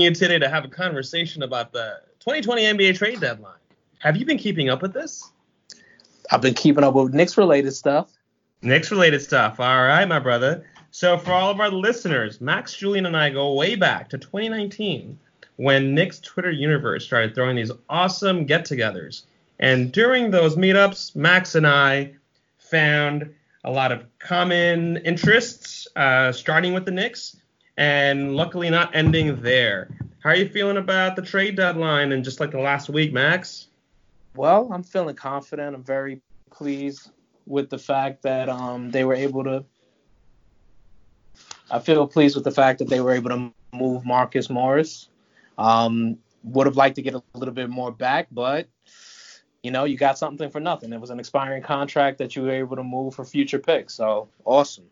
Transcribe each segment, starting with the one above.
You today to have a conversation about the 2020 NBA trade deadline. Have you been keeping up with this? I've been keeping up with Knicks related stuff. Knicks related stuff. All right, my brother. So for all of our listeners, Max, Julian, and I go way back to 2019 when Knicks Twitter universe started throwing these awesome get-togethers. And during those meetups, Max and I found a lot of common interests, uh, starting with the Knicks, and luckily not ending there. How are you feeling about the trade deadline and just like the last week, Max? Well, I'm feeling confident. I'm very pleased with the fact that um, they were able to. I feel pleased with the fact that they were able to move Marcus Morris. Um, would have liked to get a little bit more back, but you know, you got something for nothing. It was an expiring contract that you were able to move for future picks. So awesome.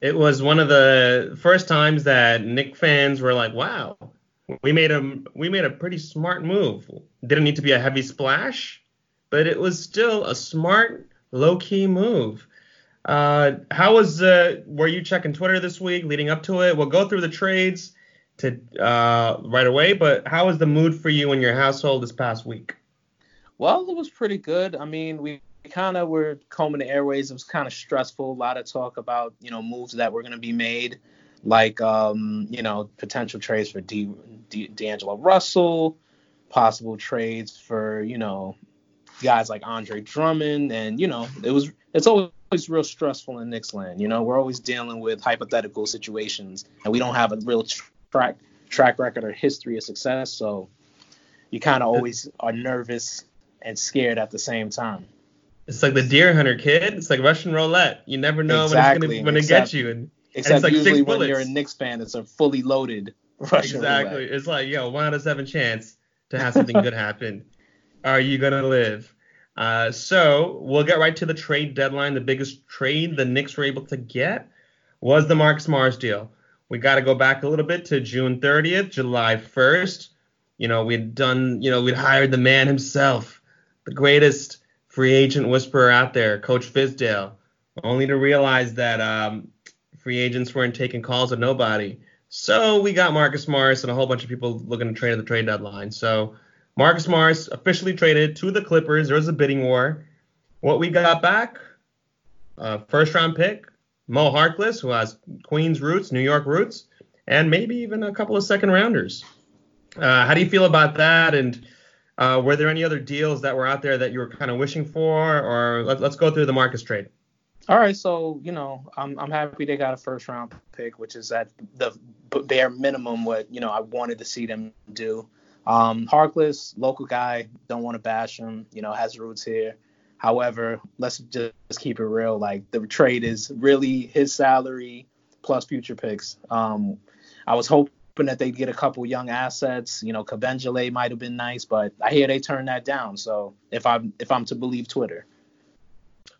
It was one of the first times that Knick fans were like, "Wow, we made a we made a pretty smart move. Didn't need to be a heavy splash, but it was still a smart, low key move." Uh, how was uh, were you checking Twitter this week leading up to it? We'll go through the trades to uh, right away, but how was the mood for you in your household this past week? Well, it was pretty good. I mean, we kind of were combing the airways. It was kind of stressful. A lot of talk about you know moves that were going to be made, like um, you know potential trades for D, D, D'Angelo Russell, possible trades for you know guys like Andre Drummond, and you know it was it's always real stressful in Knicks land. You know we're always dealing with hypothetical situations, and we don't have a real track track record or history of success, so you kind of always are nervous and scared at the same time. It's like the deer hunter kid. It's like Russian roulette. You never know exactly. when it's gonna when except, it gets you. And, except and like usually when you're a Knicks fan, it's a fully loaded Russian exactly. roulette. It's like yo, one out of seven chance to have something good happen. Are you gonna live? Uh, so we'll get right to the trade deadline. The biggest trade the Knicks were able to get was the Marcus Morris deal. We got to go back a little bit to June 30th, July 1st. You know, we'd done, you know, we'd hired the man himself, the greatest free agent whisperer out there, Coach Fizdale, only to realize that um, free agents weren't taking calls of nobody. So we got Marcus Morris and a whole bunch of people looking to trade at the trade deadline. So Marcus Morris officially traded to the Clippers. There was a bidding war. What we got back, first round pick, Mo Harkless, who has Queens roots, New York roots, and maybe even a couple of second rounders. Uh, how do you feel about that? And uh, were there any other deals that were out there that you were kind of wishing for, or let, us go through the Marcus trade? All right, so you know, I'm I'm happy they got a first round pick, which is at the bare minimum what you know I wanted to see them do. Um, Harkless, local guy, don't want to bash him, you know, has roots here. However, let's just keep it real. Like the trade is really his salary plus future picks. Um, I was hoping hoping that they'd get a couple young assets. You know, Kabengele might have been nice, but I hear they turned that down. So if I'm if I'm to believe Twitter.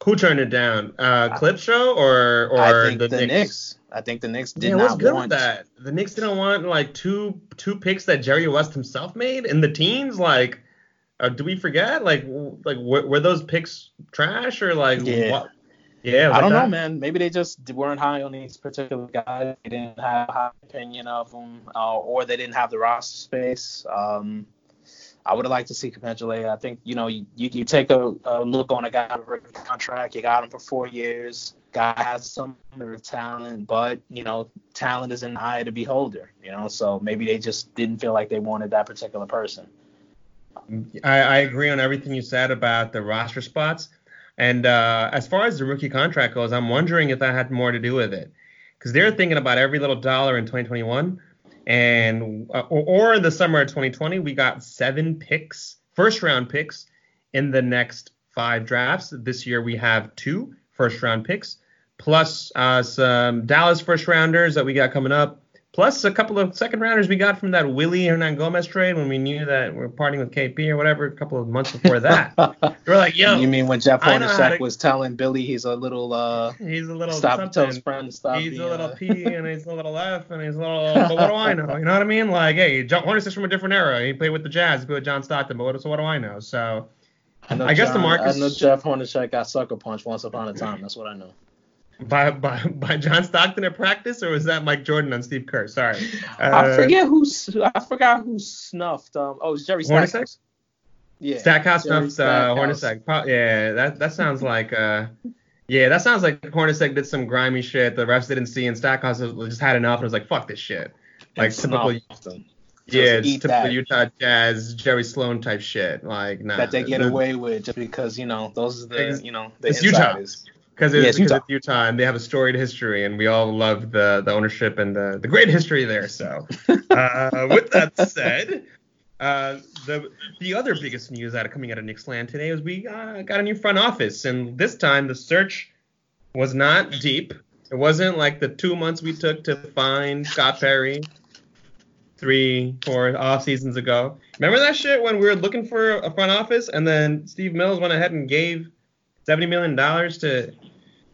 Who turned it down? Uh, Clip Show or or I think the, the Knicks? Knicks? I think the Knicks did yeah, not what's good want with that. The Knicks didn't want like two two picks that Jerry West himself made in the teens. Like, uh, do we forget? Like, like were, were those picks trash or like yeah. what? Yeah, I don't that. know, man. Maybe they just weren't high on these particular guys. They didn't have a high opinion of them, uh, or they didn't have the roster space. Um, I would have liked to see Kabengele. I think you know you, you take a, a look on a guy with a rookie contract. You got him for four years. Guy has some talent, but you know talent is in the eye of the beholder. You know, so maybe they just didn't feel like they wanted that particular person. I, I agree on everything you said about the roster spots. And uh, as far as the rookie contract goes, I'm wondering if that had more to do with it, because they're thinking about every little dollar in 2021, and uh, or, or the summer of 2020, we got seven picks, first round picks, in the next five drafts. This year we have two first round picks, plus uh, some Dallas first rounders that we got coming up, Plus a couple of second rounders we got from that Willy Hernangomez trade when we knew that we are parting with KP or whatever a couple of months before that. we are like, yo. You mean when Jeff Hornacek to... was telling Billy he's a little uh he's a little stop something. his friend stop He's being, a little uh... P and he's a little F and he's a little but what do I know? You know what I mean? Like, hey, John Hornacek's from a different era. He played with the Jazz, he played with John Stockton, but what, so what do I know? So I, know I guess the Marcus I know Jeff Hornacek got sucker punched once upon a time. That's what I know. By by by John Stockton at practice, or was that Mike Jordan on Steve Kerr? Sorry, I forget who I forgot who snuffed. Um, oh, it was Jerry Hornacek? Yeah. Stackhouse Jerry snuffed uh, Hornacek. Pro- yeah, that that sounds like uh, yeah, that sounds like Hornacek did some grimy shit. The refs didn't see, and Stackhouse just had enough and was like, "Fuck this shit." Like typical, yeah, it's typical that. Utah Jazz, Jerry Sloan type shit. Like, nah, that they get away with just because you know those are the you know the it's Utah. Because it's, Utah. it's Utah and they have a storied history and we all love the, the ownership and the, the great history there. So, uh, with that said, uh, the the other biggest news out of coming out of Knicks land today was we uh, got a new front office and this time the search was not deep. It wasn't like the two months we took to find Scott Perry three, four off seasons ago. Remember that shit when we were looking for a front office and then Steve Mills went ahead and gave seventy million dollars to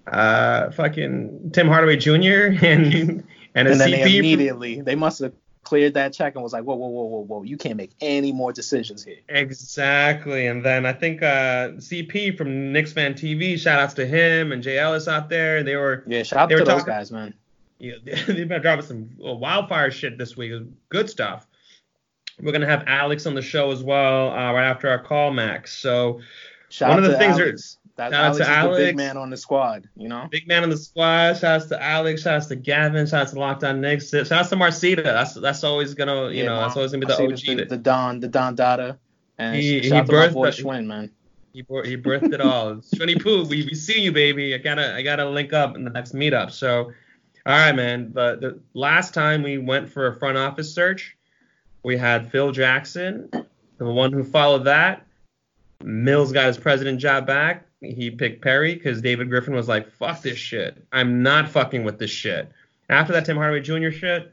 uh fucking Tim Hardaway Jr. and and a And then CP. they immediately they must have cleared that check and was like, whoa, whoa, whoa, whoa, whoa, you can't make any more decisions here. Exactly, and then I think uh CP from Knicks Fan TV, shout outs to him and Jay Ellis out there. They were Yeah, shout out They to were those talking- guys, man. you know, they've been dropping some uh, wildfire shit this week. Good stuff. We're gonna have Alex on the show as well uh, right after our call, Max. So Shout One out of the to things are- Alex. That shout out Alex to is the Alex. big man on the squad, you know. big man on the squad. Shout outs to Alex. Shout outs to Gavin. Shout outs to Locked On Knicks. Shout outs to Marcita. That's that's always gonna you Yeah, know that's always gonna be the OG. the, the Don, the Don Dada, and He- he out to birthed boy the- Schwinn, man. He, he birthed it all. Shwinny Poo, we, we see you, baby. I gotta I gotta link up in the next meetup. So, all right, man. But the last time we went for a front office search, we had Phil Jackson, the one who followed that. Mills got his president job back. He picked Perry because David Griffin was like, "Fuck this shit. I'm not fucking with this shit." After that Tim Hardaway Jr. shit,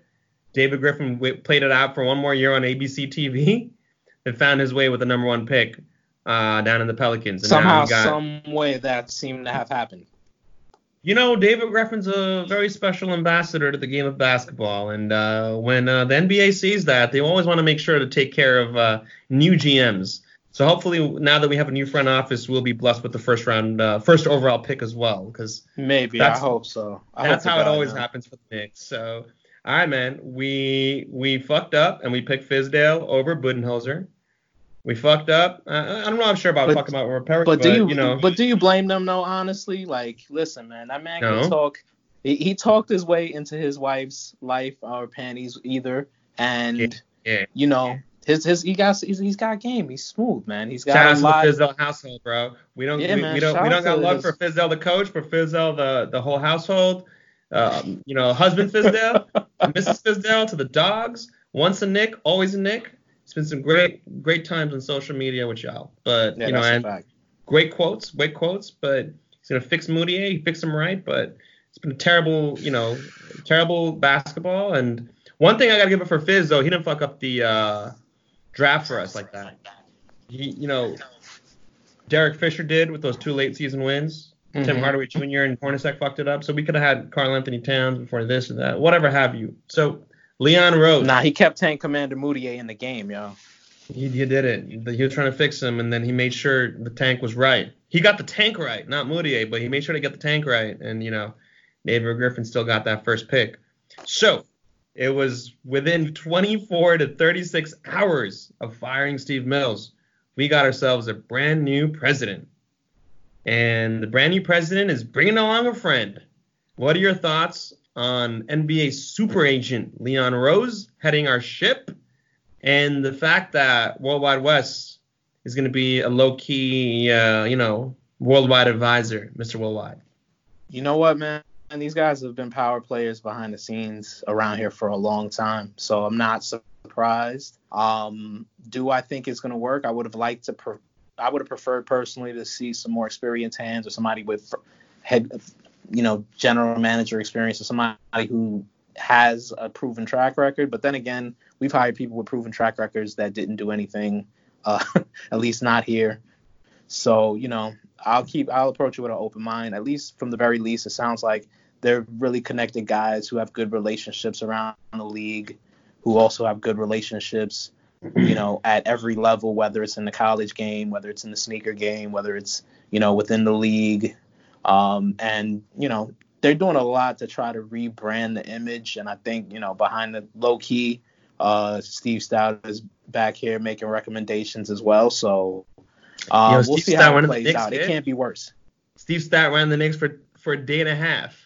David Griffin w- played it out for one more year on ABC TV, and found his way with the number one pick uh, down in the Pelicans. And Somehow, got, some way that seemed to have happened. you know, David Griffin's a very special ambassador to the game of basketball, and uh, when uh, the NBA sees that, they always want to make sure to take care of uh, new GMs. So hopefully, now that we have a new front office, we'll be blessed with the first round, uh, first overall pick as well, because Maybe I hope so. I that's hope how it always man. happens for the Knicks. So, all right, man, we we fucked up and we picked Fizdale over Budenholzer. We fucked up. Uh, I don't know. I'm sure about But- fucking about Perry, But do you, you know, but do you blame them though? Honestly, like, listen, man, that man No. can talk. He, he talked his way into his wife's life or panties either, and yeah. you know, his his he got he's, he's got game. He's smooth, man. He's got out a to lot. the Fizdale household, bro. We don't Yeah, we, man, we don't shout we don't got love for Fizdale the coach, but Fizdale the the whole household. Um, you know, husband Fizdale, Mrs. Fizdale to the dogs. Once a Knick, always a Knick. It's been some great great times on social media with y'all. But Yeah, you know, and great quotes, great quotes. But he's gonna fix Mudiay. He fixed him right, but it's been a terrible, you know, terrible basketball. And one thing I gotta give it for Fizz though, he didn't fuck up the uh, draft for us like that. He, you know, Derek Fisher did with those two late season wins. Tim Mhm. Hardaway Jr. and Hornacek fucked it up. So we could have had Karl-Anthony Towns before this and that, whatever have you. So Leon Rose, Nah, he kept Tank Commander Mudiay in the game, yo. he, he did it. He was trying to fix him, and then he made sure the tank was right. He got the tank right, not Mudiay, but he made sure to get the tank right. And you know, David Griffin still got that first pick. So it was within 24 to 36 hours of firing Steve Mills, we got ourselves a brand new president. And the brand new president is bringing along a friend. What are your thoughts on NBA super agent Leon Rose heading our ship? and the fact that Worldwide West is going to be a low key, uh, you know, worldwide advisor, Mr. Worldwide. You know what, man? And these guys have been power players behind the scenes around here for a long time, so I'm not surprised. Um, do I think it's going to work? I would have liked to. I would have preferred personally to see some more experienced hands or somebody with head, you know, general manager experience or somebody who has a proven track record. But then again, we've hired people with proven track records that didn't do anything, uh, at least not here. So you know, I'll keep I'll approach it with an open mind. At least from the very least, it sounds like they're really connected guys who have good relationships around the league, who also have good relationships, you know, at every level, whether it's in the college game, whether it's in the sneaker game, whether it's you know within the league, um, and you know, they're doing a lot to try to rebrand the image, and I think you know behind the low key, uh, Steve Stoute is back here making recommendations as well. So uh, Yo, we'll see how it plays out. It can't be worse. Steve Stoute ran the Knicks for for a day and a half.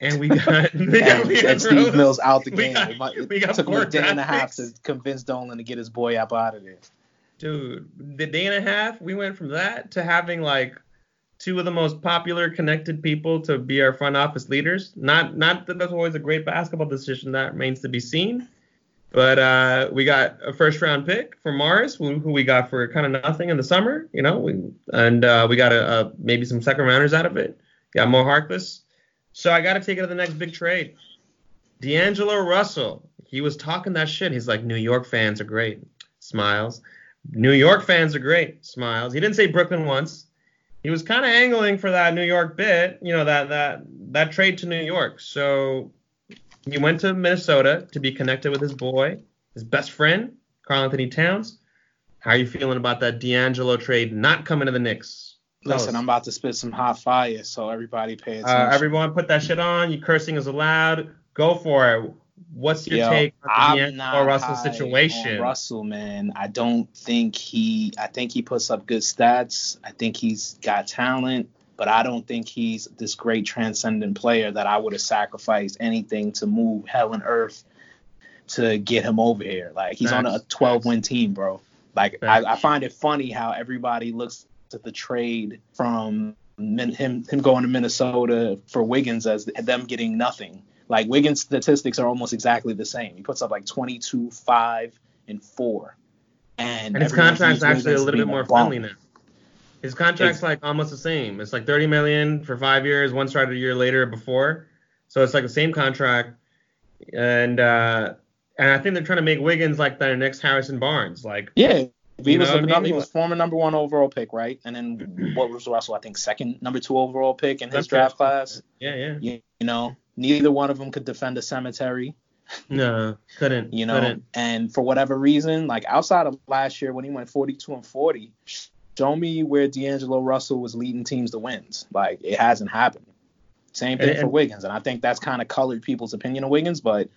And we got, and, and Steve Mills out the game. We got, we got it took him a day and a half to convince Dolan to get his boy up out of there. Dude, the day and a half, we went from that to having like two of the most popular connected people to be our front office leaders. Not not that that's always a great basketball decision that remains to be seen. But uh, we got a first round pick for Morris, who, who we got for kind of nothing in the summer, you know, we, and uh, we got a, a, maybe some second rounders out of it. Got Mo Harkless. So I got to take it to the next big trade. D'Angelo Russell, he was talking that shit. He's like, New York fans are great. Smiles. New York fans are great. Smiles. He didn't say Brooklyn once. He was kind of angling for that New York bit, you know, that that that trade to New York. So he went to Minnesota to be connected with his boy, his best friend, Karl-Anthony Towns. How are you feeling about that D'Angelo trade not coming to the Knicks? Listen, I'm about to spit some hot fire, so everybody pay uh, attention. Uh, everyone, put that shit on. You cursing is allowed. Go for it. What's your Yo, take on the D'Angelo Russell situation? Russell, man, I don't think he. I think he puts up good stats. I think he's got talent but I don't think he's this great transcendent player that I would have sacrificed anything to move hell and earth to get him over here. Like he's Thanks. on a 12 win team, bro. Like I, I, find it funny how everybody looks at the trade from him him going to Minnesota for Wiggins as them getting nothing. Like Wiggins' statistics are almost exactly the same. He puts up like 22, 5, and 4. And, and his contract's actually a little bit more friendly now. His contract's it's, like almost the same. It's like 30 million for five years. One started a year later before, so it's like the same contract. And uh, and I think they're trying to make Wiggins like their next Harrison Barnes. Like yeah, he was I mean? he was former number one overall pick, right? And then what was Russell? I think second number two overall pick in his draft class. Yeah, yeah. You, you, know, neither one of them could defend a cemetery. No, couldn't. you know, couldn't. and for whatever reason, like outside of last year when he went 42 and 40, show me where D'Angelo Russell was leading teams to wins. Like it hasn't happened. Same thing and, for Wiggins, and I think that's kind of colored people's opinion of Wiggins. But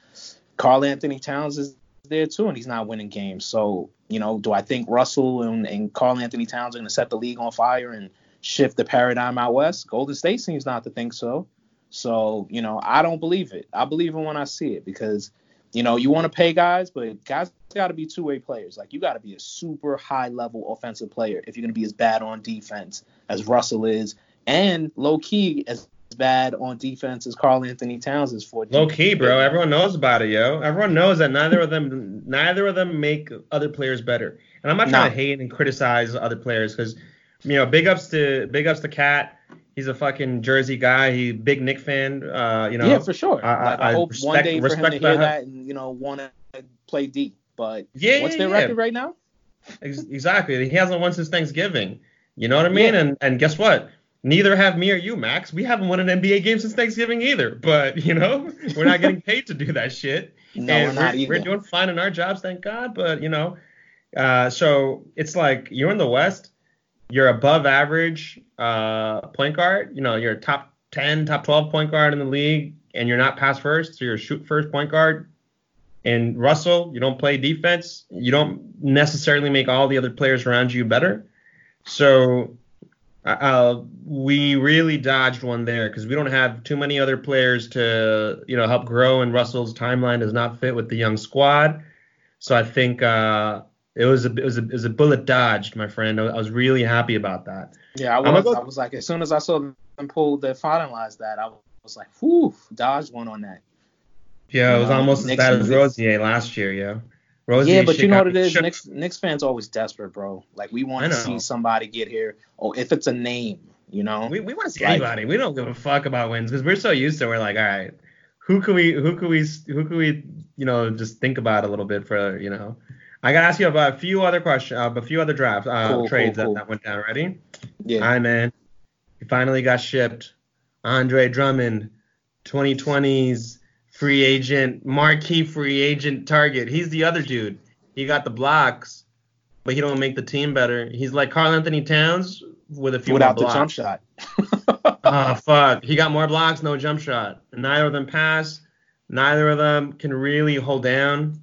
Karl-Anthony Towns is there too, and he's not winning games. So you know, do I think Russell and, and Karl-Anthony Towns are going to set the league on fire and shift the paradigm out west? Golden State seems not to think so. So you know, I don't believe it. I believe it when I see it because you know, you want to pay guys, but guys got to be two way players. Like you got to be a super high level offensive player if you're going to be as bad on defense as Russell is, and low key as bad on defense as Karl-Anthony Towns is for. Low key, bro. Everyone knows about it, yo. Everyone knows that neither of them, neither of them make other players better. And I'm not trying to hate and criticize other players because, you know, big ups to big ups to Cat he's a fucking Jersey guy. He big Knick fan. Uh, you know. Yeah, for sure. I, like, I, I hope respect, one day for him to hear that and you know want to play deep. But yeah, what's their yeah. record right now? Exactly. He hasn't won since Thanksgiving. You know what I mean? Yeah. And and guess what? Neither have me or you, Max. We haven't won an NBA game since Thanksgiving either. But you know, we're not getting paid to do that shit. No, and we're, not we're, we're doing fine in our jobs, thank God. But you know, uh, so it's like you're in the West you're above average uh, point guard. You know, you're a top 10, top 12 point guard in the league, and you're not pass first, so you're a shoot first point guard. And Russell, you don't play defense. You don't necessarily make all the other players around you better. So uh, we really dodged one there because we don't have too many other players to you know help grow, and Russell's timeline does not fit with the young squad. So I think uh, it was a it was a, it was a bullet dodged, my friend. I, was really happy about that. Yeah, I was. Go, I was like, as soon as I saw them pull the finalize that, I was like, whew, dodged one on that. Yeah, it was um, almost as bad as Rozier last year, yeah. Rozier yeah, but you know what it is? Knicks, Knicks fans always desperate, bro. Like we want to see somebody get here. Oh, if it's a name, you know. We, we want to see like, anybody. We don't give a fuck about wins because we're so used to. It. We're like, all right, who can we, who can we, who can we, you know, just think about a little bit for, you know. I gotta ask you about a few other questions, uh, a few other drafts, uh, cool, trades cool, cool. That, that went down. Ready? Yeah. Right, man. He finally got shipped. Andre Drummond, 2020's free agent, marquee free agent target. He's the other dude. He got the blocks, but he don't make the team better. He's like Karl-Anthony Towns with a few blocks. without the jump shot. oh fuck, he got more blocks, no jump shot. Neither of them pass. Neither of them can really hold down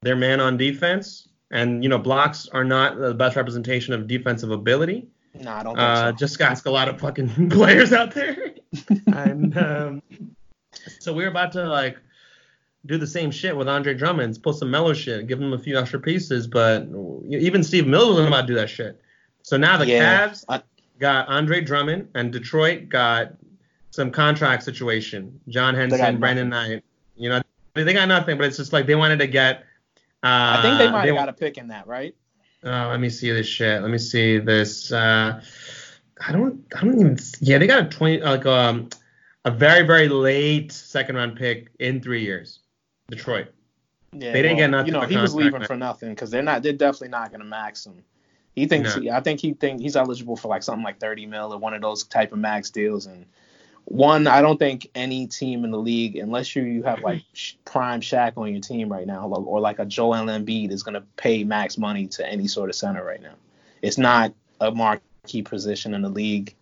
their man on defense. And you know, blocks are not the best representation of defensive ability. No, I don't think Uh, so. just ask a lot of fucking players out there. and um, so we're about to like do the same shit with Andre Drummond, pull some mellow shit, give him a few extra pieces. But even Steve Mills was about to do that shit. So now the Yeah. Cavs I- got Andre Drummond, and Detroit got some contract situation. John Henson, Brandon Knight. You know, they got nothing, but it's just like they wanted to get. Uh, I think they might have got a pick in that, right? uh, let me see this shit. Let me see this. Uh, I don't. I don't even. Yeah, they got a twenty like um a very very late second round pick in three years. Detroit. Yeah, They didn't get nothing You know, he was leaving for nothing because they're not. They're definitely not going to max him. He thinks. No. He, I think he think he's eligible for like something like 30 mil or one of those type of max deals. And one, I don't think any team in the league, unless you you have like prime Shaq on your team right now, or, or like a Joel Embiid, is going to pay max money to any sort of center right now. It's not a marquee position in the league.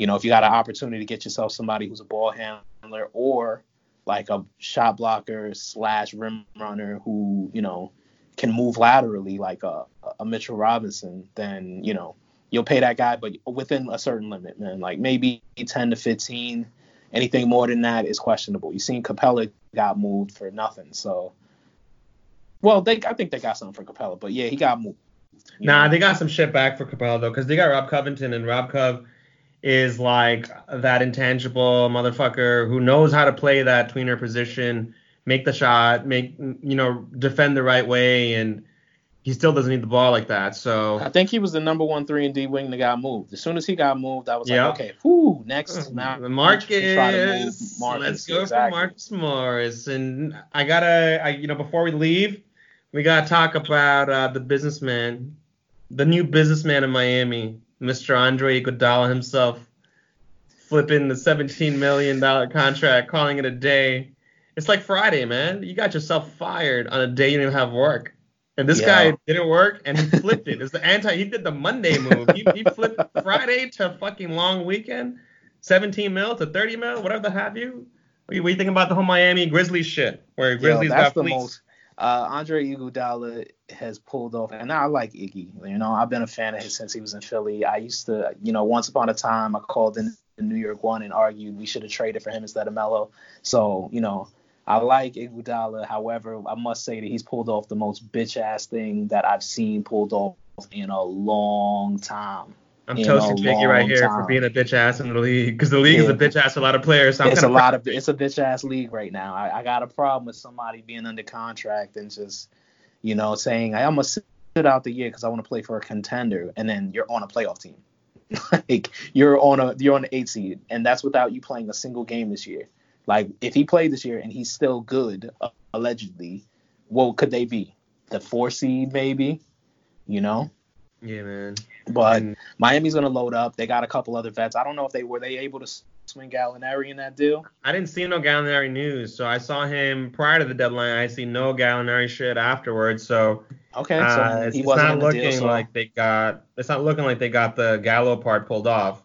You know, if you got an opportunity to get yourself somebody who's a ball handler or like a shot blocker slash rim runner who you know can move laterally like a, a Mitchell Robinson, then you know you'll pay that guy, but within a certain limit, man. Like maybe 10 to 15. Anything more than that is questionable. You seen Capela got moved for nothing, so. Well, they I think they got something for Capela, but yeah, he got moved. Nah, know? they got some shit back for Capela though, because they got Rob Covington, and Rob Cov is like that intangible motherfucker who knows how to play that tweener position, make the shot, make you know defend the right way, and he still doesn't need the ball like that. So I think he was the number one three and D wing that got moved. As soon as he got moved, I was Yeah. like, okay, whoo, next now Marcus, to move Marcus, let's go exactly. for Marcus Morris. And I gotta, I, you know, before we leave, we gotta talk about uh, the businessman, the new businessman in Miami, Mr. Andre Iguodala himself, flipping the 17 million dollar contract, calling it a day. It's like Friday, man. You got yourself fired on a day you didn't have work. And this Yeah. guy didn't work, and he flipped it. It's the anti. He did the Monday move. He, he flipped Friday to fucking long weekend, 17 mil to 30 mil, whatever the have you. What do you, what you think about the whole Miami Grizzlies shit, where Yo, Grizzlies that's got fleeced? Uh, Andre Iguodala has pulled off, and I like Iggy. You know, I've been a fan of his since he was in Philly. I used to, you know, once upon a time, I called in the New York One and argued we should have traded for him instead of Melo. So, you know, I like Iguodala. However, I must say that he's pulled off the most bitch ass thing that I've seen pulled off in a long time. I'm toasting Jiggy right here for being a bitch ass in the league because the league is a bitch ass for a lot of players. So I'm it's a lot of it's a bitch ass league right now. I, I got a problem with somebody being under contract and just you know saying I'm gonna sit out the year because I want to play for a contender, and then you're on a playoff team. like you're on a you're on the eight seed, and that's without you playing a single game this year. Like if he played this year and he's still good, uh, allegedly, what could they be? The four seed maybe, you know. Yeah, man. But And- Miami's gonna load up. They got a couple other vets. I don't know if they were they able to swing Gallinari in that deal. I didn't see no Gallinari news, so I saw him prior to the deadline. I see no Gallinari shit afterwards. So Okay, so uh, it's, he it's wasn't not looking deal. So like they got. It's not looking like they got the Gallo part pulled off.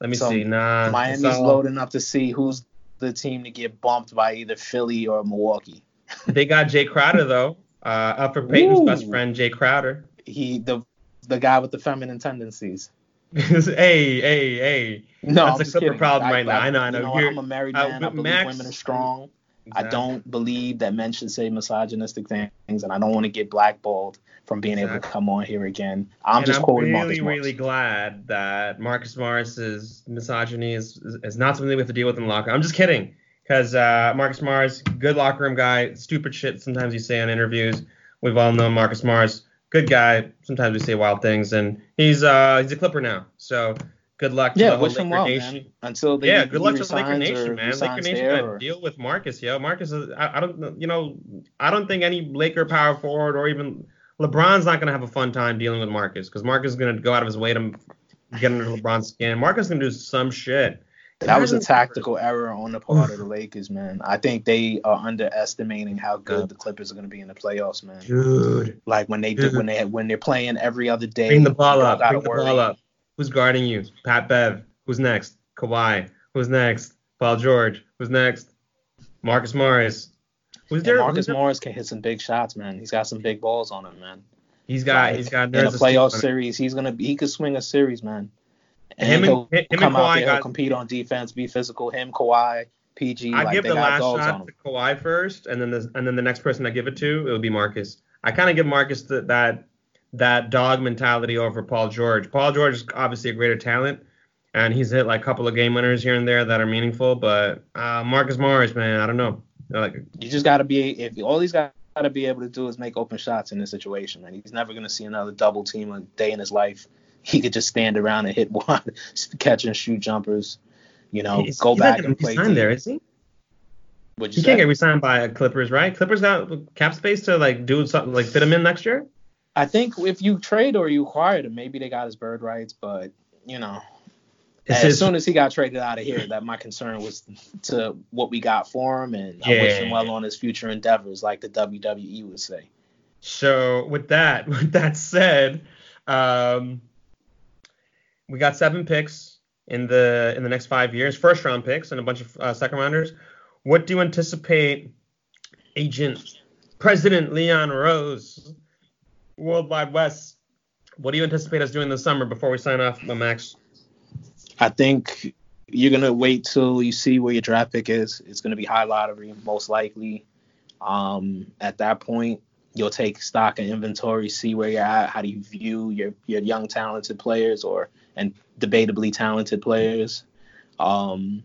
Let me So see. Nah, Miami's all- loading up to see who's the team to get bumped by either Philly or Milwaukee. They got Jae Crowder though. Uh, up for Peyton's Ooh. best friend, Jae Crowder. He the the guy with the feminine tendencies. hey, hey, hey. No, That's I'm a Clipper kidding. problem right now. I know, I you know. You're- I'm a married man. I believe Max- women are strong. I don't believe that men should say misogynistic things, and I don't want to get blackballed from being able to come on here again. I'm and just I'm quoting really, Marcus Morris. really glad that Marcus Morris's misogyny is, is, is not something we have to deal with in the locker. I'm just kidding, because uh, Marcus Morris, good locker room guy, stupid shit sometimes you say on interviews. We've all known Marcus Morris, good guy. Sometimes we say wild things, and he's uh he's a Clipper now. So good luck to yeah, the whole wish him Laker well, Nation. man. Until they yeah, good luck to the Laker Nation, man. Laker Nation got to or- deal with Marcus, yo. Marcus is, I, I don't, you know, I don't think any Laker power forward or even LeBron's not gonna have a fun time dealing with Marcus because Marcus is gonna go out of his way to get under LeBron's skin. Marcus is gonna do some shit. That was a tactical error on the part of the Lakers, man. I think they are underestimating how good the Clippers are going to be in the playoffs, man. Dude, Like when they do, when they when they're playing every other day. bring the ball up. Bring the worry. ball up. Who's guarding you? Pat Bev. Who's next? Kawhi. Who's next? Paul George. Who's next? Marcus Morris. Who's there? Marcus who's Morris can hit some big shots, man. He's got some big balls on him, man. He's got like, he's got in a playoff series. He's gonna be, he could swing a series, man. And him and, him come and out there, got, compete on defense, be physical. Him, Kawhi, PG. I like, give the last shot to Kawhi first, and then the and then the next person I give it to, it would be Marcus. I kind of give Marcus the, that that dog mentality over Paul George. Paul George is obviously a greater talent, and he's hit like a couple of game winners here and there that are meaningful. But uh, Marcus Morris, man, I don't know. Like you just got to be if all he's got to be able to do is make open shots in this situation, and he's never going to see another double team a day in his life. He could just stand around and hit one, catch and shoot jumpers. You know, he's, go he's back and play. Signed there, is he? You he say? can't get re-signed by Clippers, right? Clippers got cap space to like do something like fit him in next year. I think if you trade or you acquired him, maybe they got his bird rights, but you know, as his, soon as he got traded out of here, that my concern was to what we got for him, and yeah. I wish him well on his future endeavors, like the WWE would say. So with that, with that said, um, we got seven picks in the in the next five years, first round picks and a bunch of uh, second rounders. What do you anticipate, Agent President Leon Rose, Worldwide West? What do you anticipate us doing this summer before we sign off, Max? I think you're gonna wait till you see where your draft pick is. It's gonna be high lottery, most likely. Um, at that point, you'll take stock and inventory, see where you're at. How do you view your your young talented players or and debatably talented players? Um,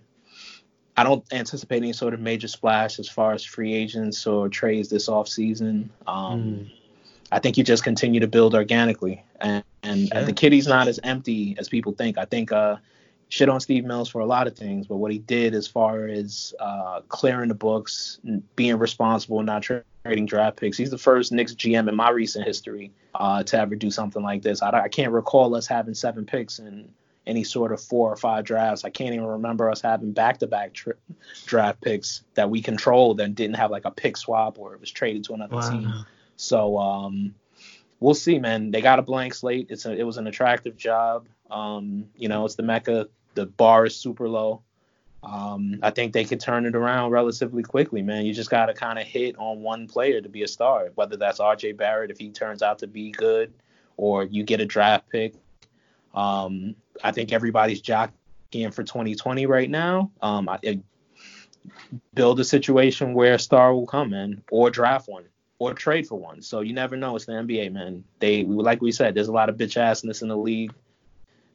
I don't anticipate any sort of major splash as far as free agents or trades this offseason. Um, mm. I think you just continue to build organically, and, and, the kitty's not as empty as people think. I think uh, shit on Steve Mills for a lot of things, but what he did as far as uh, clearing the books, being responsible, not trading draft picks. He's the first Knicks GM in my recent history uh, to ever do something like this. I, I, can't recall us having seven picks in any sort of four or five drafts. I can't even remember us having back-to-back tri- draft picks that we controlled and didn't have like a pick swap or it was traded to another wow. team. So um, we'll see, man. They got a blank slate. It's a, it was an attractive job. Um, you know, it's the mecca. The bar is super low. Um, I think they could turn it around relatively quickly, man. You just got to kind of hit on one player to be a star, whether that's RJ Barrett if he turns out to be good, or you get a draft pick. Um, I think everybody's jockeying for 2020 right now. Um, I, build a situation where a star will come in, or draft one, or trade for one. So you never know. It's the NBA, man. They like we said, there's a lot of bitch assness in the league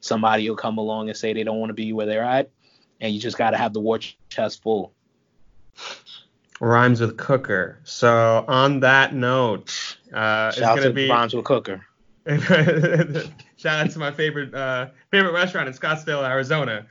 somebody will come along and say they don't want to be where they're at, and you just got to have the war chest full. Rhymes with cooker. So on that note, uh, Shout it's gonna be rhymes with cooker. Shout out to my favorite uh, favorite restaurant in Scottsdale, Arizona.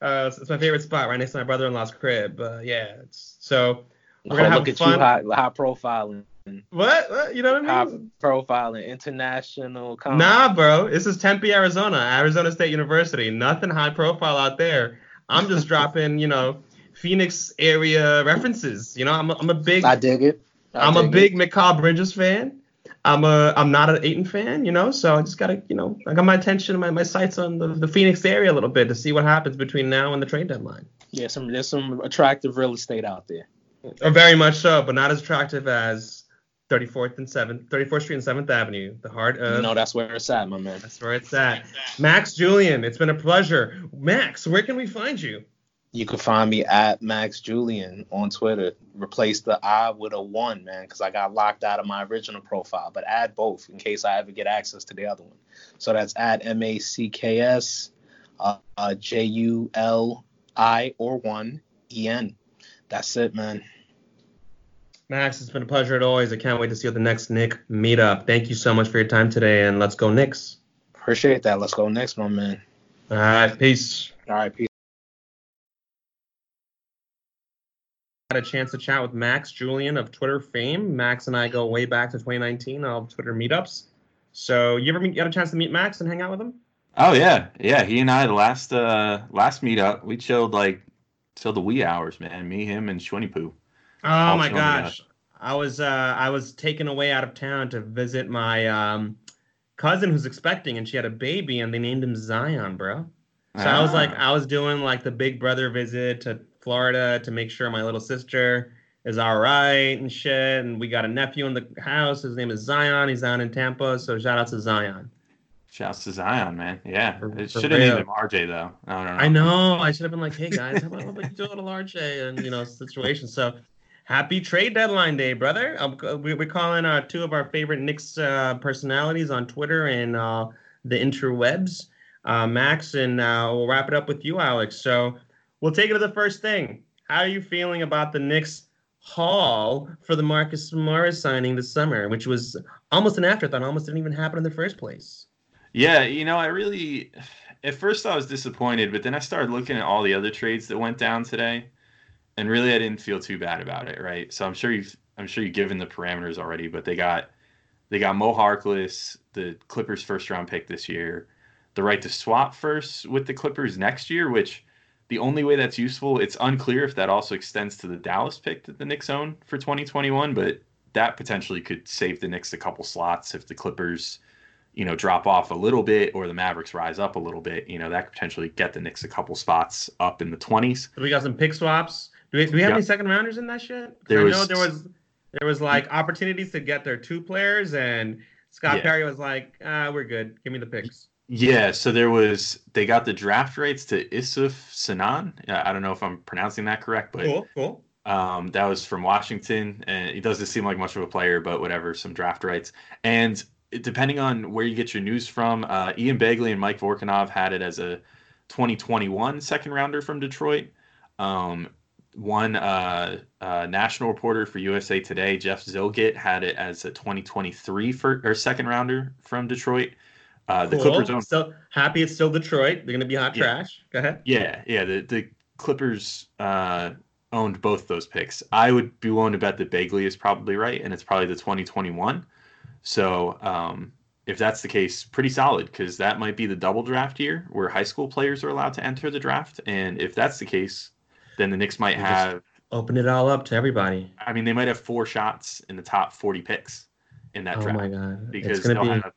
Uh, it's, it's, my favorite spot right next to my brother-in-law's crib. Uh, yeah, so we're gonna oh, have look at fun. you high, high profiling. What? what? You know what I mean? High profiling, international. Nah, bro. This is Tempe, Arizona, Arizona State University. Nothing high profile out there. I'm just dropping, you know, Phoenix area references. You know, I'm a, I'm a big. I dig it. I am a big it. Mikal Bridges fan. I'm a I'm not an Ayton fan, you know, so I just gotta, you know, I got my attention, my, my sights on the, the Phoenix area a little bit to see what happens between now and the trade deadline. Yeah, some there's some attractive real estate out there. Or very much so, but not as attractive as 34th and 7th, 34th Street and 7th Avenue, the heart of. Know, that's where it's at, my man. That's where it's at. Max Julian, it's been a pleasure. Max, where can we find you? You can find me at Max Julian on Twitter. Replace the I with a one, man, because I got locked out of my original profile. But add both in case I ever get access to the other one. So that's at M A C K S uh, uh, J U L I or one E N. That's it, man. Max, it's been a pleasure as always. I can't wait to see you at the next Knick meetup. Thank you so much for your time today, and let's go Knicks. Appreciate that. Let's go Knicks, my man. All right, peace. All right, peace. Had a chance to chat with Max Julian of Twitter fame. Max and I go way back to 2019 of Twitter meetups. So you ever get a chance to meet Max and hang out with him? Oh yeah, yeah. He and I the last uh last meetup we chilled like till the wee hours, man. Me, him, and Shwinny Poo. Oh my gosh. I was uh, I was taken away out of town to visit my um, cousin who's expecting, and she had a baby, and they named him Zion, bro. So I was like, Ah. I was doing like the big brother visit to Florida to make sure my little sister is all right and shit. And we got a nephew in the house. His name is Zion. He's down in Tampa. So shout out to Zion. Shouts to Zion, man. Yeah, For- it should have named him RJ though. I don't know. I know. I should have been like, hey guys, how about, how about you do a little RJ and you know situation. So happy trade deadline day, brother. Um, we- we're calling uh, two of our favorite Knicks uh, personalities on Twitter and uh, the interwebs, uh, Max, and uh, we'll wrap it up with you, Alex. So we'll take it to the first thing. How are you feeling about the Knicks haul for the Marcus Morris signing this summer, which was almost an afterthought, almost didn't even happen in the first place? Yeah, you know, I really at first I was disappointed, but then I started looking at all the other trades that went down today, and really I didn't feel too bad about it, right? So I'm sure you've I'm sure you've given the parameters already, but they got they got Mo Harkless, the Clippers first round pick this year, the right to swap first with the Clippers next year, which the only way that's useful, it's unclear if that also extends to the Dallas pick that the Knicks own for 2021, but that potentially could save the Knicks a couple slots if the Clippers you know, drop off a little bit or the Mavericks rise up a little bit, you know, that could potentially get the Knicks a couple spots up in the 20s. So we got some pick swaps. Do we, do we have Yeah. any second rounders in that shit? There I was- know there was there was like opportunities to get their two players, and Scott Yeah. Perry was like, ah, "We're good. Give me the picks." Yeah, so there was they got the draft rights to Issuf Sanon. I don't know if I'm pronouncing that correct, but Cool, cool. Um, that was from Washington, and he doesn't seem like much of a player, but whatever, some draft rights. And depending on where you get your news from, uh, Ian Begley and Mike Vorkunov had it as a 2021 second rounder from Detroit. Um, one uh, uh, national reporter for USA Today, Jeff Zillgitt, had it as a 2023 for, or second rounder from Detroit. Uh, the cool. Clippers own Still happy it's still Detroit. They're gonna be hot Yeah. trash. Go ahead. Yeah, yeah. The the Clippers uh, owned both those picks. I would be willing to bet that Begley is probably right, and it's probably the 2021. So um, if that's the case, pretty solid because that might be the double draft year where high school players are allowed to enter the draft. And if that's the case, then the Knicks might have. Open it all up to everybody. I mean, they might have four shots in the top 40 picks in that oh draft my god, because they'll be. have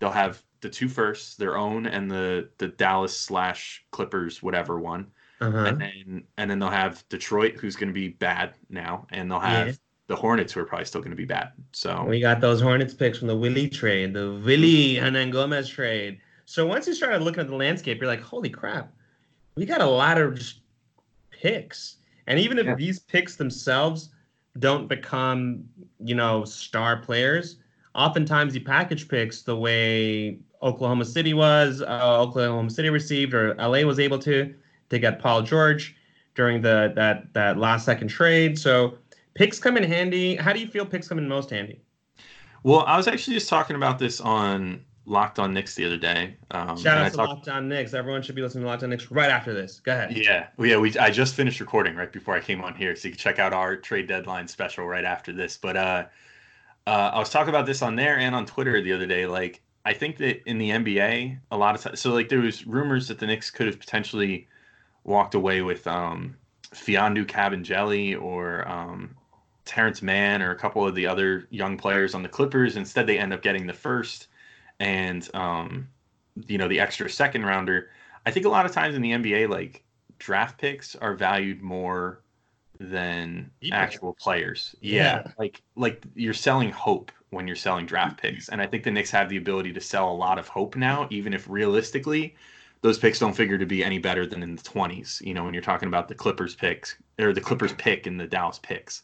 they'll have the two firsts, their own, and the the Dallas slash Clippers whatever one Uh-huh. and then and then they'll have Detroit, who's going to be bad now, and they'll have Yeah. the Hornets, who are probably still going to be bad. So We got those Hornets picks from the Willy trade, the Willy Hernangomez trade. So once you started looking at the landscape, you're like, holy crap, we got a lot of just picks. And even if Yeah. these picks themselves don't become, you know, star players, oftentimes you package picks the way Oklahoma City was, uh, Oklahoma City received, or LA was able to, to get Paul George during the that that last second trade. So picks come in handy. How do you feel picks come in most handy? well, I was actually just talking about this on Locked On Knicks the other day. Um, Shout out to talked- Locked On Knicks. Everyone should be listening to Locked On Knicks right after this. Go ahead. Yeah, yeah. We I just finished recording right before I came on here, so you can check out our trade deadline special right after this. But uh, uh, I was talking about this on there and on Twitter the other day. Like, I think that in the NBA, a lot of times, so like there was rumors that the Knicks could have potentially walked away with um, Mfiondu Kabengele or um, Terance Mann or a couple of the other young players on the Clippers. Instead, they end up getting the first and um, you know the extra second rounder. I think a lot of times in the NBA, like draft picks are valued more than People. actual players. Yeah, Yeah. like like you're selling hope when you're selling draft picks, and I think the Knicks have the ability to sell a lot of hope now, even if realistically those picks don't figure to be any better than in the 20s. You know, when you're talking about the Clippers picks or the Clippers pick and the Dallas picks.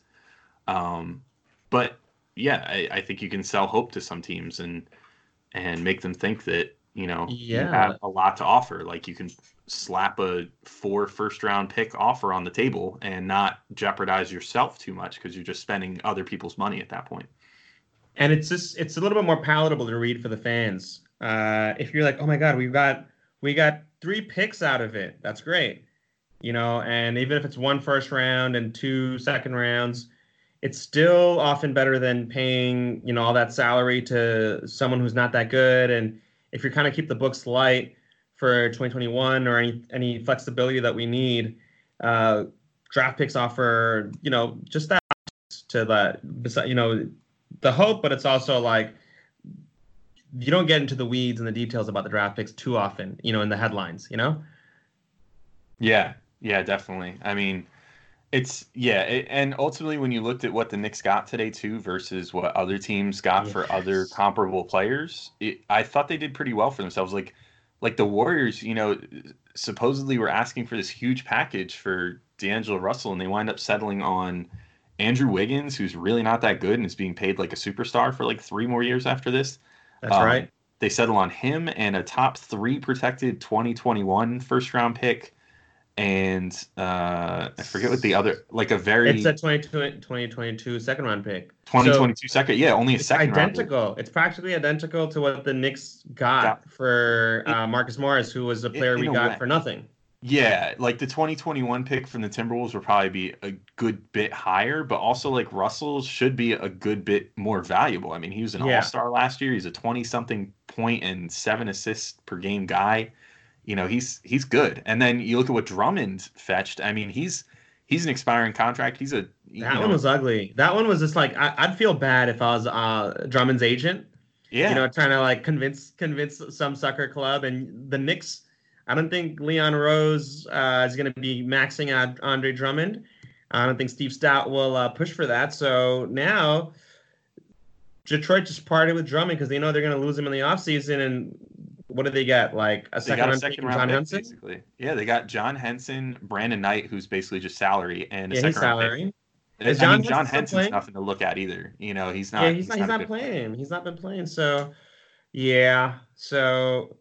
Um, but yeah, I, I think you can sell hope to some teams and and make them think that you know you have a lot to offer. Like you can slap a four first round pick offer on the table and not jeopardize yourself too much because you're just spending other people's money at that point. And it's just it's a little bit more palatable to read for the fans. Uh, if you're like, oh my god, we've got we got three picks out of it. That's great. You know, and even if it's one first round and two second rounds, it's still often better than paying, you know, all that salary to someone who's not that good. And if you're kind of keep the books light for 2021 or any any flexibility that we need, uh, draft picks offer, you know, just that to that, you know, the hope, but it's also like you don't get into the weeds and the details about the draft picks too often, you know, in the headlines, you know. Yeah, yeah, definitely. I mean, it's yeah, it, and ultimately when you looked at what the Knicks got today too versus what other teams got for other comparable players, it, I thought they did pretty well for themselves. Like like the Warriors, you know, supposedly were asking for this huge package for D'Angelo Russell, and they wind up settling on Andrew Wiggins, who's really not that good and is being paid like a superstar for like three more years after this. That's Um, right. They settle on him and a top three protected 2021 first round pick. And uh, I forget what the other, like a very It's a 2022 2022 second round pick. 2022 second. Yeah, only a second round identical. It's practically identical to what the Knicks got for uh, Marcus Morris, who was a player in we got for nothing. Yeah, like the 2021 pick from the Timberwolves will probably be a good bit higher, but also like Russell should be a good bit more valuable. I mean, he was an Yeah. all star last year. He's a 20 something point and seven assists per game guy. You know, he's he's good. And then you look at what Drummond fetched. I mean, he's he's an expiring contract. He's a That know, one was ugly. That one was just like I, I'd feel bad if I was uh, Drummond's agent. yeah. You know, trying to like convince convince some sucker club and the Knicks. I don't think Leon Rose uh, is going to be maxing out Andre Drummond. I don't think Steve Stoute will uh, push for that. So now Detroit just parted with Drummond because they know they're going to lose him in the offseason. And what do they get? Like a they second got a round second pick, round John pick, Henson? basically. Yeah, they got John Henson, Brandon Knight, who's basically just salary, and a second he's round pick. salary. I Is John mean, John Henson Henson's playing? nothing to look at either. You know, he's not. yeah, he's not. He's not good- playing. He's not been playing. So, yeah. So,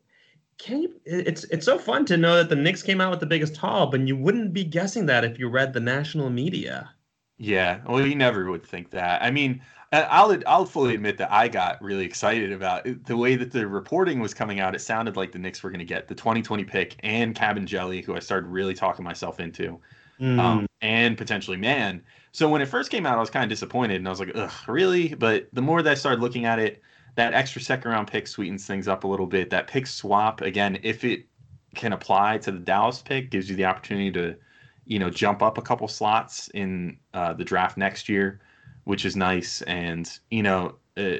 can you? It's it's so fun to know that the Knicks came out with the biggest haul, but you wouldn't be guessing that if you read the national media. Yeah, well, you never would think that. I mean, I- I'll I'll fully admit that I got really excited about it. the way that the reporting was coming out. It sounded like the Knicks were going to get the 2020 pick and Kabengele, who I started really talking myself into, Mm. um, and potentially Mann. So when it first came out, I was kind of disappointed, and I was like, "Ugh, really?" But the more that I started looking at it, that extra second round pick sweetens things up a little bit. That pick swap, again, if it can apply to the Dallas pick, gives you the opportunity to, you know, jump up a couple slots in uh, the draft next year, which is nice. And you know, uh,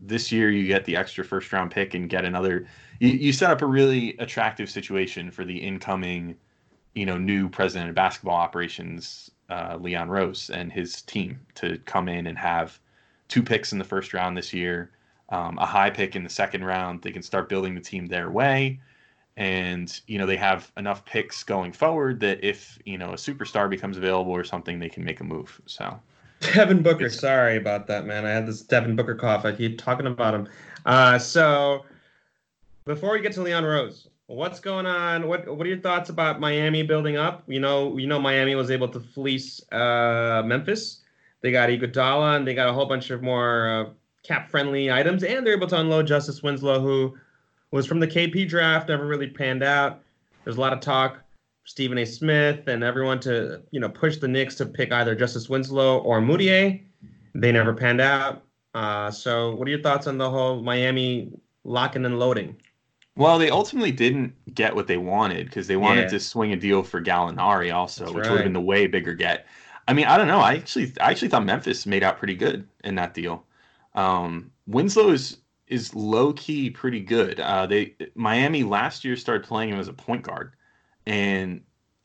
this year you get the extra first round pick and get another. You, you set up a really attractive situation for the incoming, you know, new president of basketball operations, uh, Leon Rose, and his team to come in and have two picks in the first round this year, um, a high pick in the second round. They can start building the team their way. And, you know, they have enough picks going forward that if, you know, a superstar becomes available or something, they can make a move. So, Devin Booker. It's- Sorry about that, man. I had this Devin Booker cough. I keep talking about him. Uh, so before we get to Leon Rose, what's going on? What What are your thoughts about Miami building up? You know, you know, Miami was able to fleece uh, Memphis. They got Iguodala and they got a whole bunch of more uh, cap friendly items, and they're able to unload Justice Winslow, who was from the KP draft, never really panned out. There's a lot of talk. Stephen A. Smith and everyone to you know push the Knicks to pick either Justice Winslow or Mudiay. They never panned out. Uh, so, what are your thoughts on the whole Miami locking and loading? well, they ultimately didn't get what they wanted because they wanted Yeah. to swing a deal for Gallinari also, That's which would have been the way bigger get. I mean, I don't know. I actually, I actually thought Memphis made out pretty good in that deal. Um, Winslow is is low key pretty good. Uh, they Miami last year started playing him as a point guard, and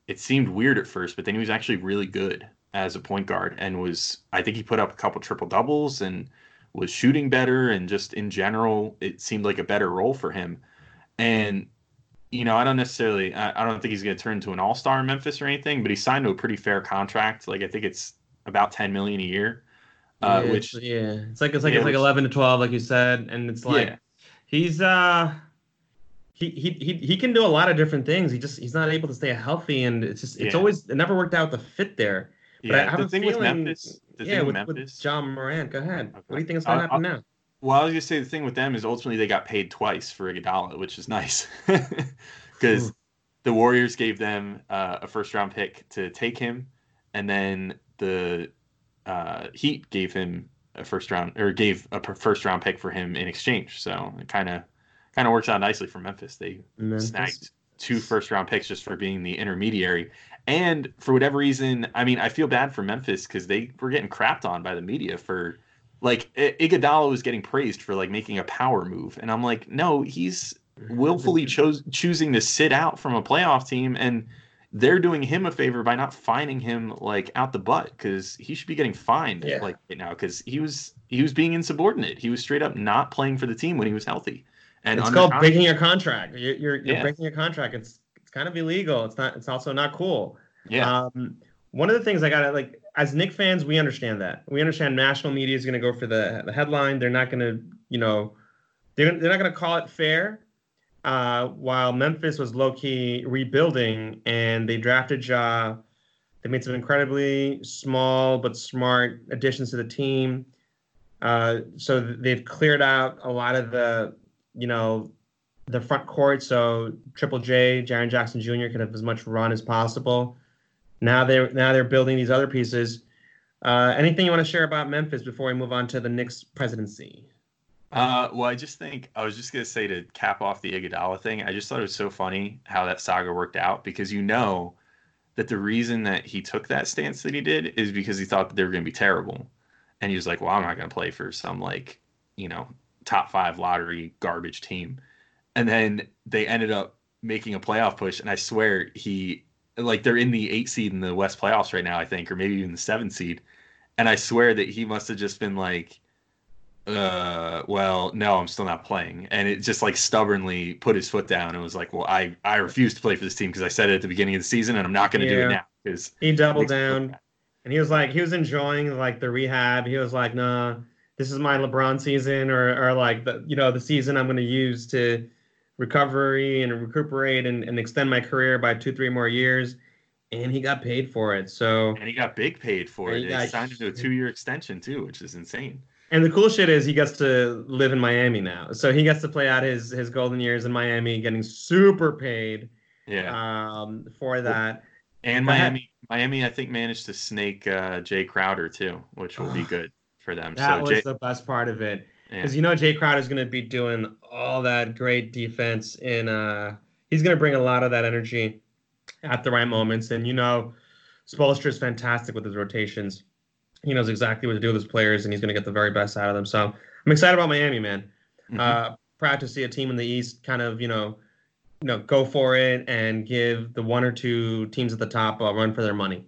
it seemed weird at first, but then he was actually really good as a point guard and was. I think he put up a couple triple doubles and was shooting better, and just in general, it seemed like a better role for him. And you know, I don't necessarily, I, I don't think he's going to turn into an all star in Memphis or anything, but he signed to a pretty fair contract. Like I think it's about ten million a year, uh, yeah, which yeah, it's like it's like yeah, it's like eleven to twelve, like you said, and it's like yeah, he's uh he, he he he can do a lot of different things. He just he's not able to stay healthy, and it's just it's Yeah. always it never worked out the fit there. But I have The a thing with feeling- Memphis, the yeah, thing with, with with Memphis, Ja Morant. Go ahead. Okay. What do you think is going to I'll- happen now? Well, I was gonna say the thing with them is ultimately they got paid twice for Iguodala, which is nice because the Warriors gave them uh, a first round pick to take him, and then the uh, Heat gave him a first round or gave a first round pick for him in exchange. So it kind of kind of works out nicely for Memphis. They Memphis. snagged two first round picks just for being the intermediary. And for whatever reason, I mean, I feel bad for Memphis because they were getting crapped on by the media for like I- Iguodala was getting praised for like making a power move, and I'm like, no, he's willfully chose choosing to sit out from a playoff team, and they're doing him a favor by not fining him like out the butt because he should be getting fined Yeah. like right now because he was he was being insubordinate. He was straight up not playing for the team when he was healthy. And it's called con- breaking your contract. You're you're, you're Yeah. breaking your contract. It's it's kind of illegal. It's not. It's also not cool. yeah, Um, one of the things I gotta like as Knick fans, we understand that. We understand national media is gonna go for the the headline. They're not gonna, you know, they're they're not gonna call it fair. Uh, while Memphis was low key rebuilding and they drafted Ja, they made some incredibly small but smart additions to the team. Uh, so they've cleared out a lot of the, you know, the front court. So Triple J, Jaren Jackson Jr. could have as much run as possible. Now they're now they're building these other pieces. Uh, anything you want to share about Memphis before we move on to the Knicks presidency? Uh, well, I just think I was just gonna say to cap off the Iguodala thing. I just thought it was so funny how that saga worked out because you know that the reason that he took that stance that he did is because he thought that they were gonna be terrible, and he was like, "Well, I'm not gonna play for some like you know top five lottery garbage team," and then they ended up making a playoff push, and I swear he like they're in the eight seed in the West playoffs right now, I think, or maybe even the seven seed, and I swear that he must have just been like uh well no i'm still not playing. And it just like stubbornly put his foot down and was like well i i refuse to play for this team because i said it at the beginning of the season and i'm not going to do it now because He doubled down, and he was like, he was enjoying like the rehab. He was like, nah, this is my LeBron season, or or like the you know the season I'm going to use to recovery and recuperate and, and extend my career by two three more years. And he got paid for it. So and he got big paid for it he he got- signed into a two-year extension too which is insane And the cool shit is he gets to live in Miami now. So he gets to play out his his golden years in Miami, getting super paid yeah um, for that. and miami miami i think managed to snake uh Jae Crowder too which will be good for them That so was Jae the best part of it. yeah. Because you know Jae Crowder is going to be doing all that great defense in uh he's going to bring a lot of that energy at the right moments and you know Spoelstra is fantastic with his rotations. He knows exactly what to do with his players and he's going to get the very best out of them. So I'm excited about Miami, man. Mhm. Uh proud to see a team in the East kind of, you know, you know, go for it and give the one or two teams at the top a run for their money.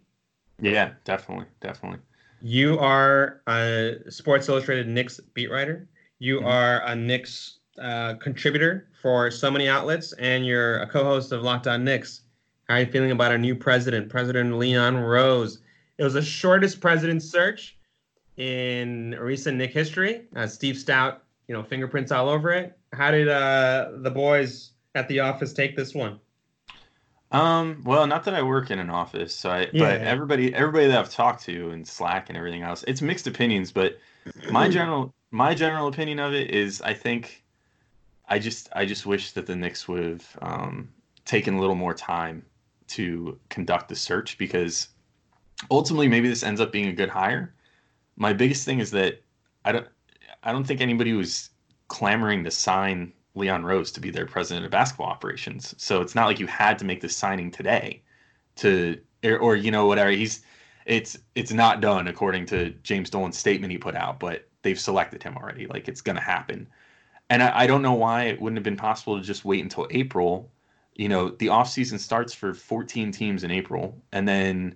yeah definitely definitely You are a Sports Illustrated Knicks beat writer. You Mhm. are a Knicks uh, contributor for so many outlets, and you're a co-host of Locked On Knicks. How are you feeling about our new president, President Leon Rose? It was the shortest president search in recent Knick history. Uh, Steve Stoute, you know, fingerprints all over it. How did uh, the boys at the office take this one? Um, well, not that I work in an office, so I, Yeah. but everybody, everybody that I've talked to in Slack and everything else, it's mixed opinions. But my general, my general opinion of it is, I think, I just, I just wish that the Knicks would have um, taken a little more time to conduct the search because ultimately, maybe this ends up being a good hire. My biggest thing is that I don't, I don't think anybody was clamoring to sign Leon Rose to be their president of basketball operations. So it's not like you had to make this signing today to or, or you know whatever he's it's it's not done according to James Dolan's statement he put out, but they've selected him already. Like it's gonna happen. And I, I don't know why it wouldn't have been possible to just wait until April. You know, the offseason starts for 14 teams in April, and then,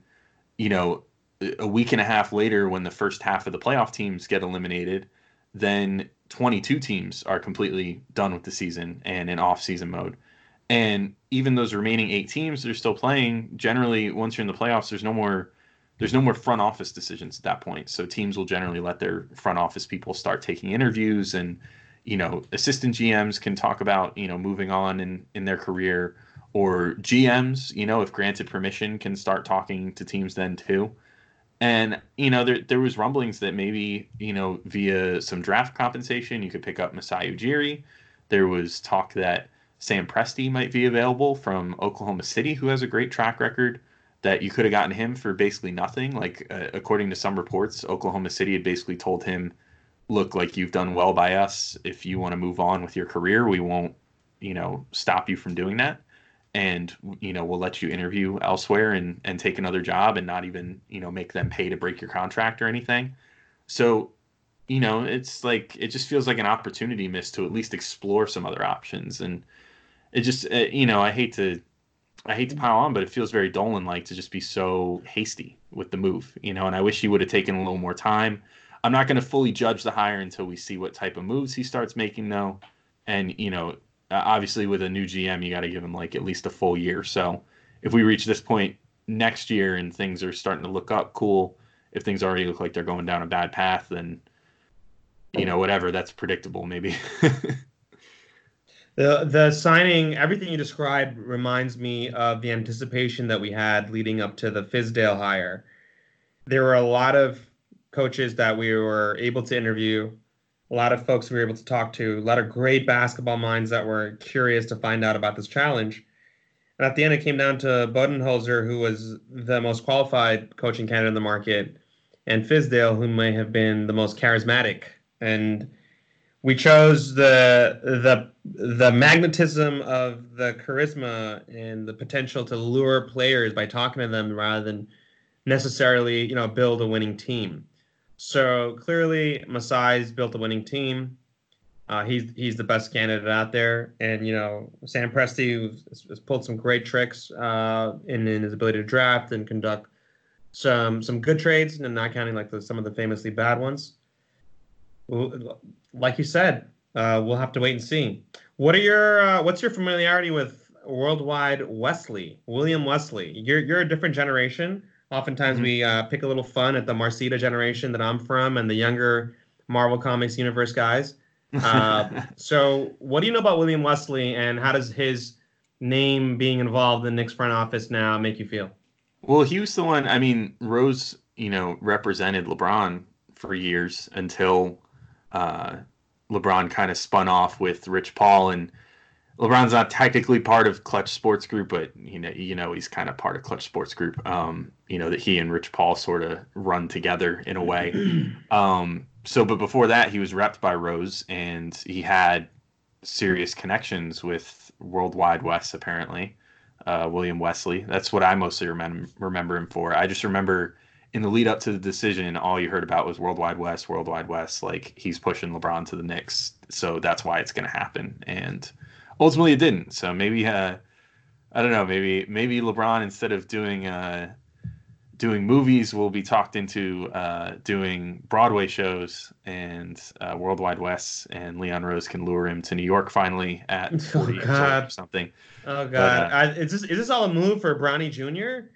you know, a week and a half later when the first half of the playoff teams get eliminated, then 22 teams are completely done with the season and in off-season mode. And even those remaining eight teams that are still playing, generally, once you're in the playoffs, there's no more there's no more front office decisions at that point. So teams will generally let their front office people start taking interviews, and you know, assistant GMs can talk about you know moving on in in their career, or GMs, you know, if granted permission, can start talking to teams then too. And you know, there there was rumblings that maybe you know via some draft compensation you could pick up Masai Ujiri. There was talk that Sam Presti might be available from Oklahoma City, who has a great track record. That you could have gotten him for basically nothing. Like uh, according to some reports, Oklahoma City had basically told him, "Look, like you've done well by us. If you want to move on with your career, we won't, you know, stop you from doing that." And you know we'll let you interview elsewhere and and take another job and not even you know make them pay to break your contract or anything so you know it's like it just feels like an opportunity missed to at least explore some other options and it just uh, you know i hate to I hate to pile on, but it feels very Dolan like to just be so hasty with the move, you know. And I wish he would have taken a little more time. I'm not going to fully judge the hire until we see what type of moves he starts making, though. And you know, Uh, obviously with a new GM, you got to give him like at least a full year. So if we reach this point next year and things are starting to look up, cool. If things already look like they're going down a bad path, then you know whatever. That's predictable, maybe. The the signing, everything you described reminds me of the anticipation that we had leading up to the Fizdale hire. There were a lot of coaches that we were able to interview, a lot of folks we were able to talk to, a lot of great basketball minds that were curious to find out about this challenge. And at the end, it came down to Budenholzer, who was the most qualified coaching candidate in the market, and Fizdale, who may have been the most charismatic. And we chose the the the magnetism of the charisma and the potential to lure players by talking to them rather than necessarily you know build a winning team. So clearly, Masai's built a winning team. Uh, he's he's the best candidate out there, and you know Sam Presti has, has pulled some great tricks uh, in, in his ability to draft and conduct some some good trades, and not counting like the, some of the famously bad ones like you said, uh, we'll have to wait and see. What are your uh, what's your familiarity with Worldwide Wesley, William Wesley? You're you're a different generation. Oftentimes mm-hmm. we uh, pick a little fun at the Marcita generation that I'm from and the younger Marvel Comics universe guys. Uh, so, what do you know about William Wesley, and how does his name being involved in Knick's front office now make you feel? Well, he was the one. I mean, Rose, you know, represented LeBron for years until uh, LeBron kind of spun off with Rich Paul, and LeBron's not technically part of Clutch Sports Group, but you know, you know, he's kind of part of Clutch Sports Group. Um, you know that he and Rich Paul sort of run together in a way. Um, so, but before that, he was repped by Rose, and he had serious connections with Worldwide Wes, apparently. Uh, William Wesley. That's what I mostly remember remember him for. I just remember in the lead up to the decision, all you heard about was Worldwide Wes, Worldwide Wes. Like he's pushing LeBron to the Knicks, so that's why it's going to happen. And ultimately, it didn't. So maybe, uh, I don't know, maybe maybe LeBron instead of doing uh, doing movies will be talked into uh, doing Broadway shows, and uh, Worldwide Wes and Leon Rose can lure him to New York finally at 40 oh, or something. Oh God, but, uh, I, is this is this all a move for Bronny Jr.?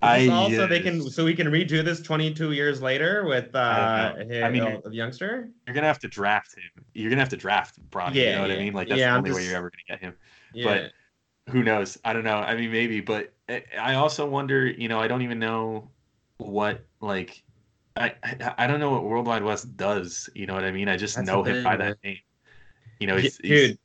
I also they can so we can redo this 22 years later with uh his, I mean uh, the youngster. You're gonna have to draft him. You're gonna have to draft Brock. Yeah, you know what I mean? Like that's yeah, the only just, way you're ever gonna get him. Yeah. But who knows? I don't know. I mean, maybe. But I also wonder. You know, I don't even know what like. I I don't know what Worldwide Wes does. You know what I mean? I just that's know him by that name. You know, he's, dude. He's,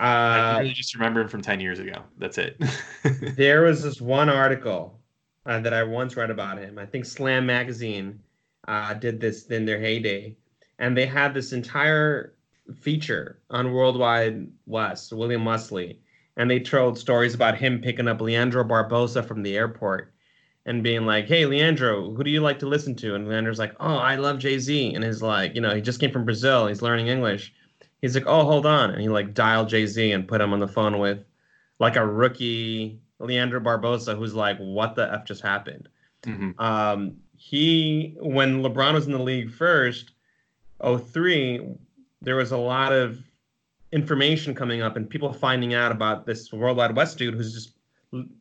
uh, I really just remember him from 10 years ago. That's it. there was this one article uh, that I once read about him. I think Slam Magazine uh, did this in their heyday, and they had this entire feature on Worldwide Wes, William Wesley, and they told stories about him picking up Leandro Barbosa from the airport and being like, "Hey, Leandro, who do you like to listen to?" And Leandro's like, "Oh, I love Jay Z," and he's like, you know, he just came from Brazil, he's learning English. He's like, "Oh, hold on," and he like dialed Jay Z and put him on the phone with like a rookie Leandro Barbosa, who's like, what the f just happened? Mm-hmm. Um, he when LeBron was in the league first, 03, there was a lot of information coming up and people finding out about this Worldwide Wes dude who's just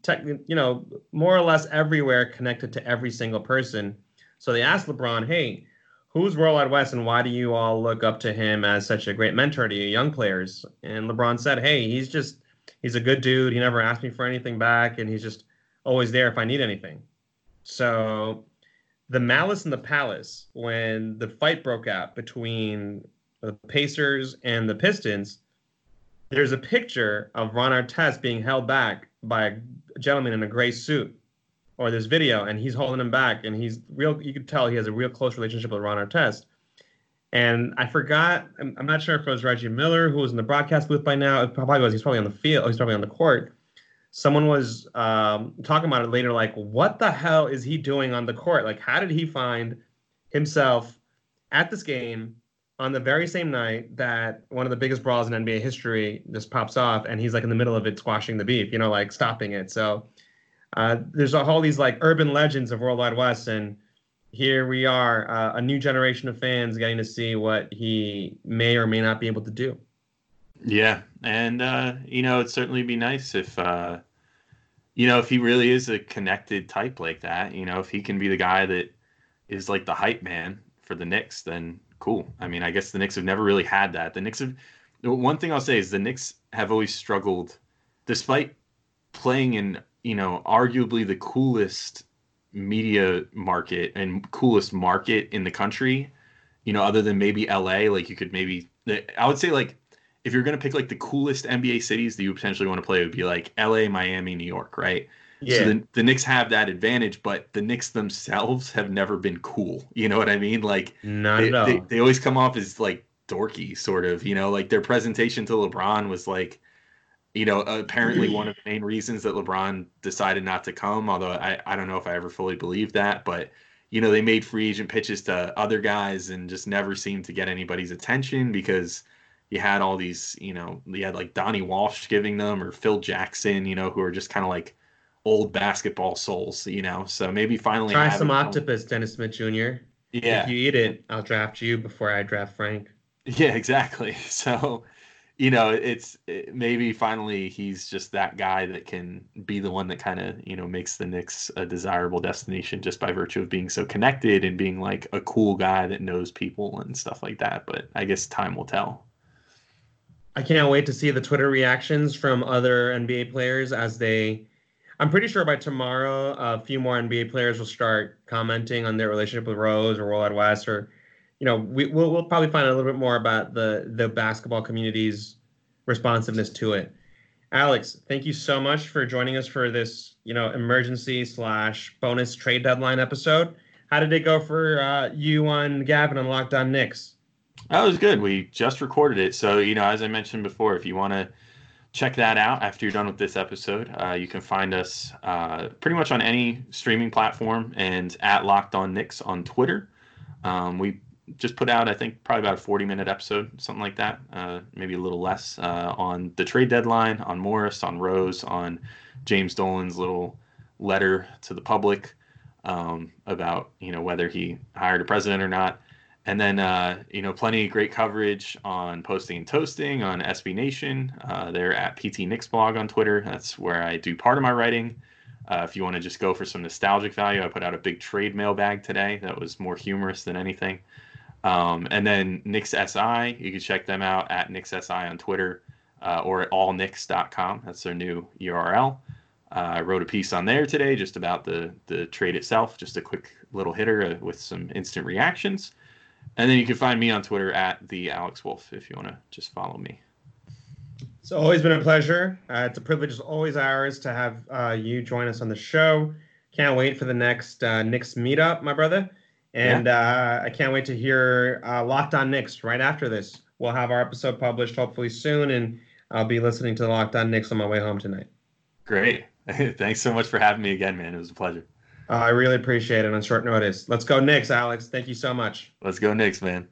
tech, you know, more or less everywhere connected to every single person. So they asked LeBron, hey, who's Worldwide Wes and why do you all look up to him as such a great mentor to you young players? And LeBron said, hey, he's just he's a good dude. He never asked me for anything back, and he's just always there if I need anything. So the malice in the palace when the fight broke out between the Pacers and the Pistons, there's a picture of Ron Artest being held back by a gentleman in a gray suit. Or this video, and he's holding him back, and he's real. You could tell he has a real close relationship with Ron Artest. And I forgot, I'm, not sure if it was Reggie Miller who was in the broadcast booth by now. It probably was. He's probably on the field. He's probably on the court. Someone was um, talking about it later, like, what the hell is he doing on the court? Like, how did he find himself at this game on the very same night that one of the biggest brawls in NBA history just pops off, and he's like in the middle of it, squashing the beef, you know, like stopping it. So uh, there's all these like urban legends of World Wide Wes, and here we are, uh, a new generation of fans getting to see what he may or may not be able to do. Yeah, and uh, you know, it'd certainly be nice if uh, you know if he really is a connected type like that. You know, if he can be the guy that is like the hype man for the Knicks, then cool. I mean, I guess the Knicks have never really had that. The Knicks have. One thing I'll say is the Knicks have always struggled, despite playing in you know arguably the coolest media market and coolest market in the country. You know, other than maybe LA, like you could maybe I would say like if you're gonna pick like the coolest NBA cities that you potentially want to play, it would be like LA, Miami, New York, right? Yeah. So the, the Knicks have that advantage, but the Knicks themselves have never been cool. You know what I mean? Like, not they, at all. They, they always come off as like dorky, sort of. You know, like their presentation to LeBron was like, you know, apparently one of the main reasons that LeBron decided not to come. Although I, I don't know if I ever fully believed that, but you know, they made free agent pitches to other guys and just never seemed to get anybody's attention because you had all these, you know, you had like Donnie Walsh giving them or Phil Jackson, you know, who are just kind of like old basketball souls, you know. So maybe finally try some octopus, Dennis Smith Jr. Yeah. If you eat it, I'll draft you before I draft Frank. Yeah, exactly. So, you know, it's it, maybe finally he's just that guy that can be the one that kind of, you know, makes the Knicks a desirable destination just by virtue of being so connected and being like a cool guy that knows people and stuff like that. But I guess time will tell. I can't wait to see the Twitter reactions from other NBA players as they I'm pretty sure by tomorrow, a few more NBA players will start commenting on their relationship with Rose or World Wide Wes, or you know, we, will we'll probably find out a little bit more about the the basketball community's responsiveness to it. Alex, thank you so much for joining us for this, you know, emergency slash bonus trade deadline episode. How did it go for uh, you on Gavin on Locked On Knicks? That was good. We just recorded it, so you know, as I mentioned before, if you want to check that out after you're done with this episode. Uh, you can find us uh, pretty much on any streaming platform and at Locked On Knicks on Twitter. Um, we just put out, I think, probably about a 40 minute episode, something like that, uh, maybe a little less, uh, on the trade deadline, on Morris, on Rose, on James Dolan's little letter to the public um, about you know whether he hired a president or not. And then, uh, you know, plenty of great coverage on posting and toasting on SB Nation. Uh, they're at PT Knicks blog on Twitter. That's where I do part of my writing. Uh, if you want to just go for some nostalgic value, I put out a big trade mailbag today that was more humorous than anything. Um, and then Knicks SI, you can check them out at Knicks SI on Twitter uh, or at allknicks.com. That's their new URL. Uh, I wrote a piece on there today just about the the trade itself, just a quick little hitter uh, with some instant reactions. And then you can find me on Twitter at the Alex Wolf if you want to just follow me. It's always been a pleasure. Uh, it's a privilege, always ours, to have uh, you join us on the show. Can't wait for the next uh, Knicks meetup, my brother. And yeah. uh, I can't wait to hear uh, Locked On Knicks right after this. We'll have our episode published hopefully soon, and I'll be listening to the Locked On Knicks on my way home tonight. Great. Thanks so much for having me again, man. It was a pleasure. Uh, I really appreciate it on short notice. Let's go Knicks, Alex. Thank you so much. Let's go Knicks, man.